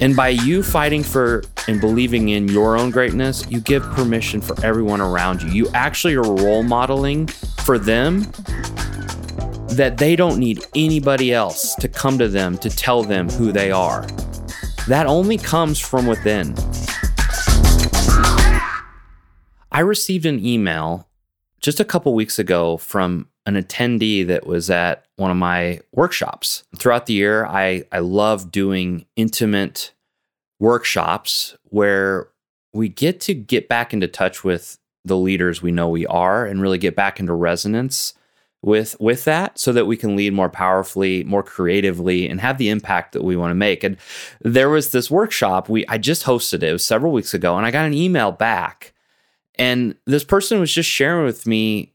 And by you fighting for and believing in your own greatness, you give permission for everyone around you. You actually are role modeling for them that they don't need anybody else to come to them to tell them who they are. That only comes from within. I received an email just a couple weeks ago from an attendee that was at one of my workshops. Throughout the year, I, I love doing intimate workshops where we get to get back into touch with the leaders we know we are and really get back into resonance with with that so that we can lead more powerfully more creatively and have the impact that we want to make and there was this workshop we i just hosted it, it several weeks ago and i got an email back and this person was just sharing with me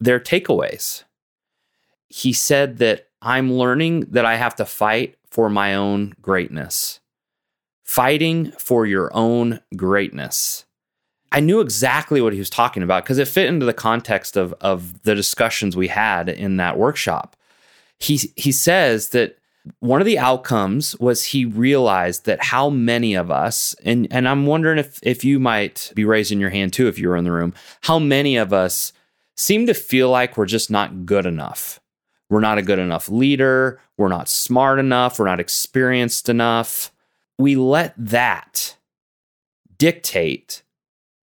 their takeaways. He said that I'm learning that I have to fight for my own greatness. Fighting for your own greatness. I knew exactly what he was talking about because it fit into the context of, of the discussions we had in that workshop. He, he says that one of the outcomes was he realized that how many of us, and, and I'm wondering if, if you might be raising your hand too if you were in the room, how many of us seem to feel like we're just not good enough. We're not a good enough leader. We're not smart enough. We're not experienced enough. We let that dictate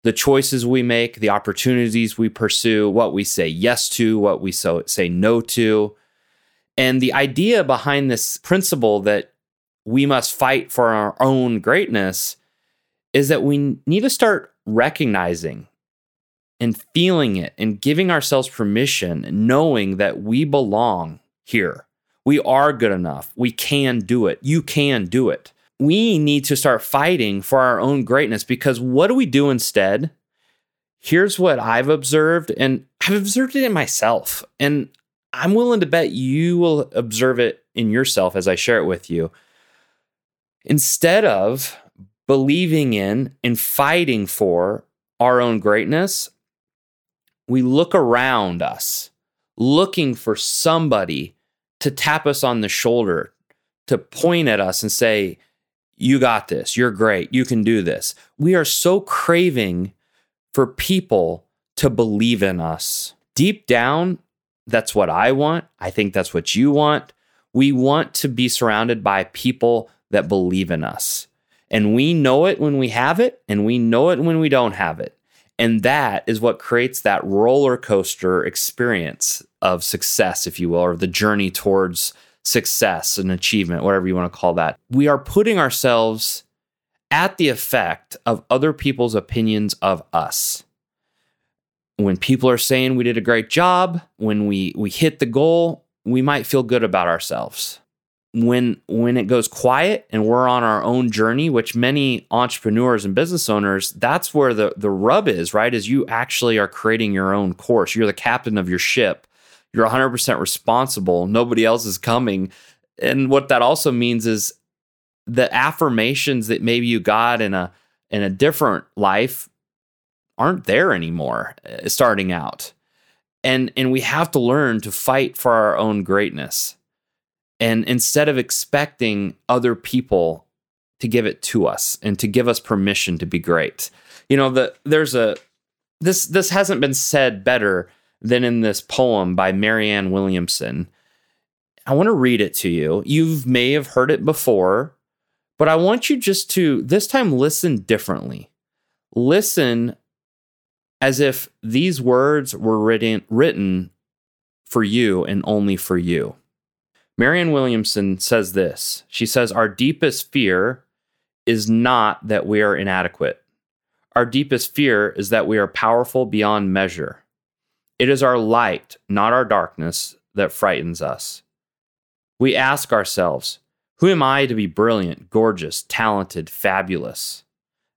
the choices we make, the opportunities we pursue, what we say yes to, what we so, say no to. And the idea behind this principle that we must fight for our own greatness is that we need to start recognizing and feeling it and giving ourselves permission, knowing that we belong here. We are good enough. We can do it. You can do it. We need to start fighting for our own greatness because what do we do instead? Here's what I've observed, and I've observed it in myself. And I'm willing to bet you will observe it in yourself as I share it with you. Instead of believing in and fighting for our own greatness, we look around us looking for somebody to tap us on the shoulder, to point at us and say, You got this. You're great. You can do this. We are so craving for people to believe in us. Deep down, that's what I want. I think that's what you want. We want to be surrounded by people that believe in us. And we know it when we have it, and we know it when we don't have it. And that is what creates that roller coaster experience of success, if you will, or the journey towards success and achievement, whatever you want to call that. We are putting ourselves at the effect of other people's opinions of us. When people are saying we did a great job, when we, we hit the goal, we might feel good about ourselves when when it goes quiet and we're on our own journey which many entrepreneurs and business owners that's where the the rub is right is you actually are creating your own course you're the captain of your ship you're 100% responsible. Nobody else is coming. And what that also means is the affirmations that maybe you got in a in a different life aren't there anymore uh, starting out. And and we have to learn to fight for our own greatness. And instead of expecting other people to give it to us and to give us permission to be great. You know, the there's a this this hasn't been said better than in this poem by Marianne Williamson. I want to read it to you. You may have heard it before, but I want you just to this time listen differently. Listen as if these words were written written for you and only for you. Marianne Williamson says this. She says, Our deepest fear is not that we are inadequate. Our deepest fear is that we are powerful beyond measure. It is our light, not our darkness, that frightens us. We ask ourselves, Who am I to be brilliant, gorgeous, talented, fabulous?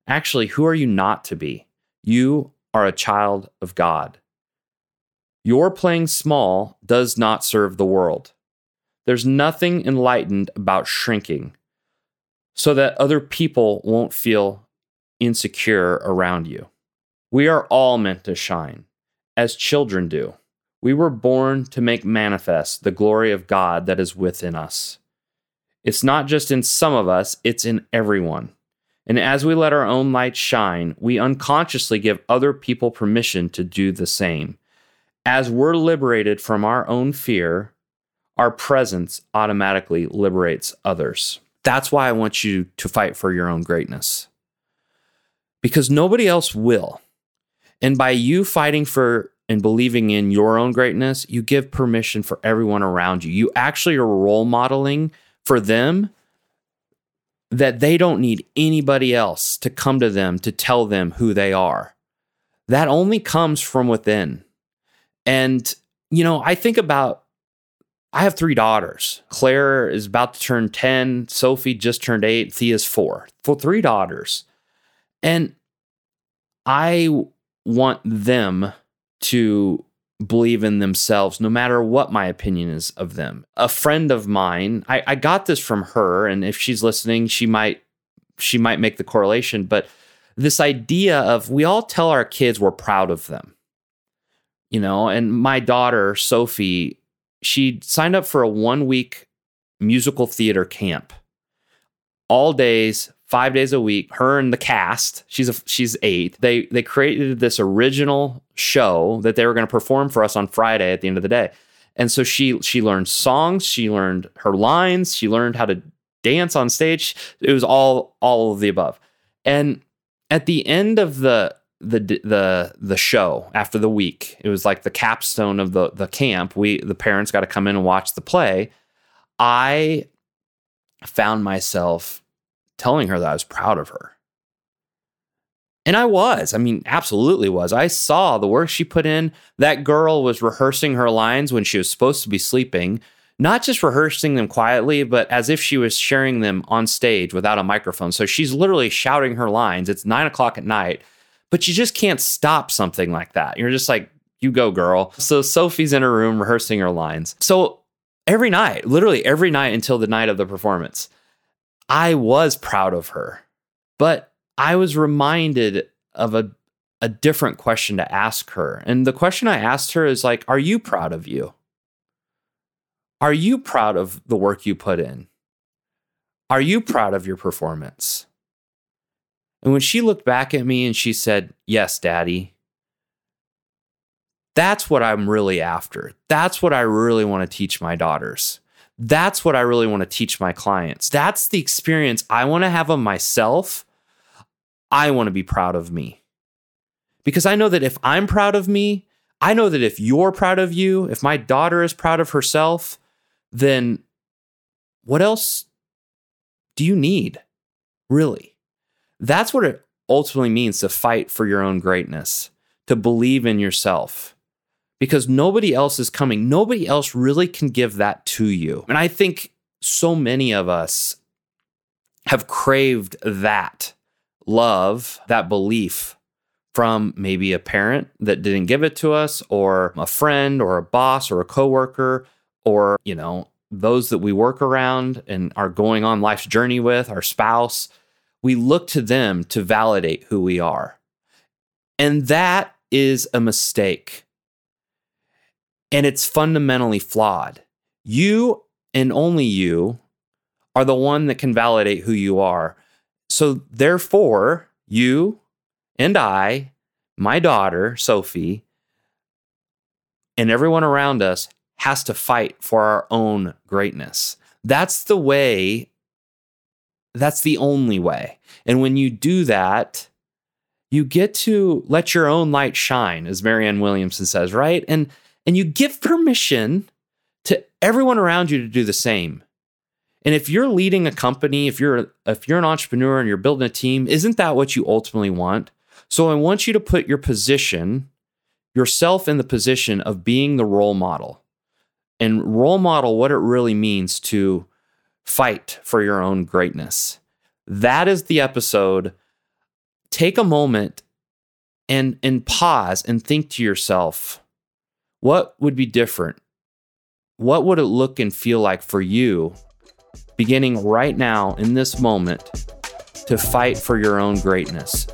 Actually, who are you not to be? You are a child of God. Your playing small does not serve the world. There's nothing enlightened about shrinking so that other people won't feel insecure around you. We are all meant to shine, as children do. We were born to make manifest the glory of God that is within us. It's not just in some of us, it's in everyone. And as we let our own light shine, we unconsciously give other people permission to do the same. As we're liberated from our own fear, our presence automatically liberates others. That's why I want you to fight for your own greatness. Because nobody else will. And by you fighting for and believing in your own greatness, you give permission for everyone around you. You actually are role modeling for them that they don't need anybody else to come to them to tell them who they are. That only comes from within. And, you know, I think about I have three daughters. Claire is about to turn 10. Sophie just turned eight. Thea's four. For three daughters. And I want them to believe in themselves no matter what my opinion is of them. A friend of mine, I, I got this from her, and if she's listening, she might she might make the correlation, but this idea of we all tell our kids we're proud of them. You know, and my daughter, Sophie, she signed up for a one week musical theater camp. All days, five days a week. Her and the cast. She's a, she's eight. They they created this original show that they were going to perform for us on Friday at the end of the day. And so she she learned songs. She learned her lines. She learned how to dance on stage. It was all all of the above. And at the end of the the the the show after the week, it was like the capstone of the the camp. We the parents got to come in and watch the play. I found myself telling her that I was proud of her. And I was. I mean, absolutely was. I saw the work she put in. That girl was rehearsing her lines when she was supposed to be sleeping, not just rehearsing them quietly, but as if she was sharing them on stage without a microphone. So she's literally shouting her lines. It's nine o'clock at night, but you just can't stop something like that. You're just like, you go, girl. So Sophie's in her room rehearsing her lines. So every night, literally every night until the night of the performance, I was proud of her, but I was reminded of a, a different question to ask her. And the question I asked her is like, are you proud of you? Are you proud of the work you put in? Are you proud of your performance? And when she looked back at me and she said, Yes, daddy, that's what I'm really after. That's what I really want to teach my daughters. That's what I really want to teach my clients. That's the experience I want to have of myself. I want to be proud of me. Because I know that if I'm proud of me, I know that if you're proud of you, if my daughter is proud of herself, then what else do you need? Really? That's what it ultimately means to fight for your own greatness, to believe in yourself because nobody else is coming. Nobody else really can give that to you. And I think so many of us have craved that love, that belief from maybe a parent that didn't give it to us or a friend or a boss or a coworker or, you know, those that we work around and are going on life's journey with, our spouse. We look to them to validate who we are. And that is a mistake and it's fundamentally flawed. You and only you are the one that can validate who you are. So, therefore, you and I, my daughter, Sophie, and everyone around us has to fight for our own greatness. That's the way, that's the only way. And when you do that, you get to let your own light shine, as Marianne Williamson says, right? And and you give permission to everyone around you to do the same. And if you're leading a company, if you're if you're an entrepreneur and you're building a team, isn't that what you ultimately want? So I want you to put your position, yourself in the position of being the role model. And role model what it really means to fight for your own greatness. That is the episode. Take a moment and and pause and think to yourself, what would be different? What would it look and feel like for you, beginning right now in this moment, to fight for your own greatness?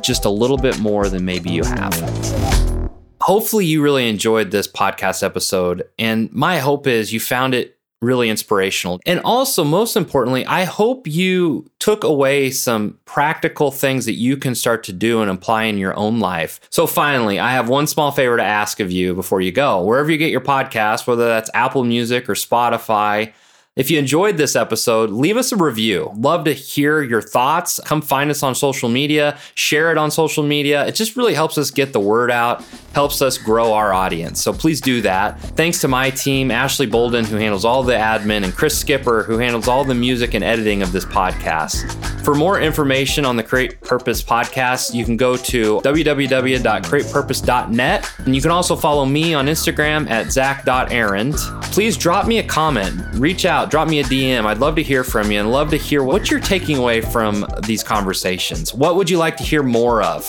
Just a little bit more than maybe you have. Hopefully, you really enjoyed this podcast episode. And my hope is you found it really inspirational. And also, most importantly, I hope you took away some practical things that you can start to do and apply in your own life. So, finally, I have one small favor to ask of you before you go. Wherever you get your podcast, whether that's Apple Music or Spotify, if you enjoyed this episode, leave us a review. Love to hear your thoughts. Come find us on social media, share it on social media. It just really helps us get the word out, helps us grow our audience. So please do that. Thanks to my team, Ashley Bolden, who handles all the admin, and Chris Skipper, who handles all the music and editing of this podcast. For more information on the Create Purpose podcast, you can go to www.createpurpose.net. And you can also follow me on Instagram at zach.arend. Please drop me a comment, reach out out, drop me a DM. I'd love to hear from you and love to hear what you're taking away from these conversations. What would you like to hear more of?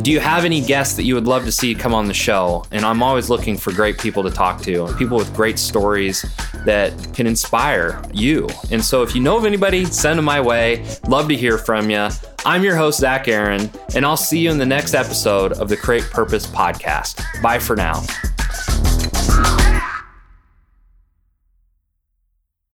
Do you have any guests that you would love to see come on the show? And I'm always looking for great people to talk to, people with great stories that can inspire you. And so if you know of anybody, send them my way. Love to hear from you. I'm your host, Zach Arend, and I'll see you in the next episode of the Create Purpose podcast. Bye for now.